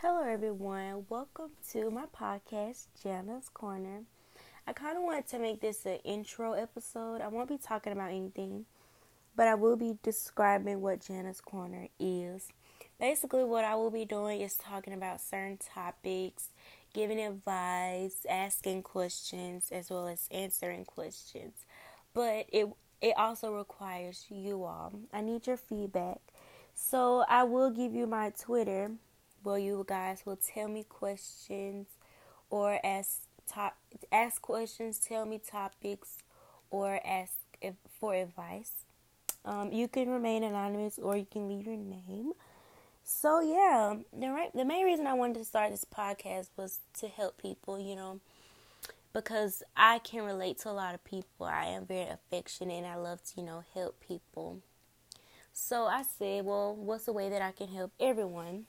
Hello, everyone. Welcome to my podcast, Janna's Corner. I kind of wanted to make this an intro episode. I won't be talking about anything, but I will be describing what Janna's Corner is. Basically, what I will be doing is talking about certain topics, giving advice, asking questions, as well as answering questions. But it it also requires you all. I need your feedback. So I will give you my Twitter where you guys will tell me questions or ask top ask questions, tell me topics, or ask if, for advice. Um, you can remain anonymous or you can leave your name. So yeah, the right the main reason I wanted to start this podcast was to help people, you know, because I can relate to a lot of people. I am very affectionate and I love to, you know, help people. So I said, well, what's a way that I can help everyone?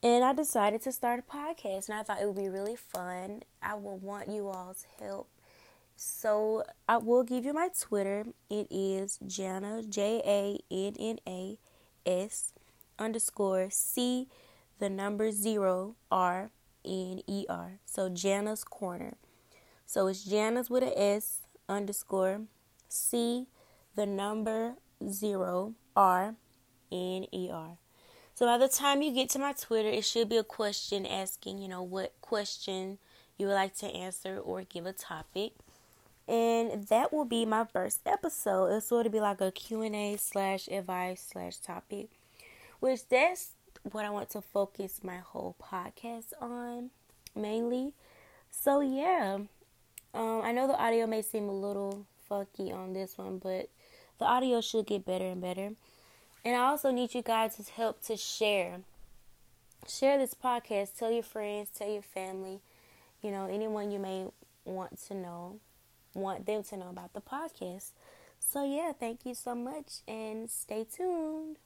And I decided to start a podcast, and I thought it would be really fun. I will want you all's help. So I will give you my Twitter. It is Janna J A N N A S underscore C the number zero R N E R. So Janna's Corner. So it's Janna's with a S underscore C the number zero R N E R. So by the time you get to my Twitter, it should be a question asking, you know, what question you would like to answer or give a topic. And that will be my first episode. It'll sort of be like a Q&A slash advice slash topic, which that's what I want to focus my whole podcast on mainly. So yeah, um, I know the audio may seem a little funky on this one, but the audio should get better and better. And I also need you guys' to help to share. Share this podcast. Tell your friends, tell your family, you know, anyone you may want to know, want them to know about the podcast. So, yeah, thank you so much and stay tuned.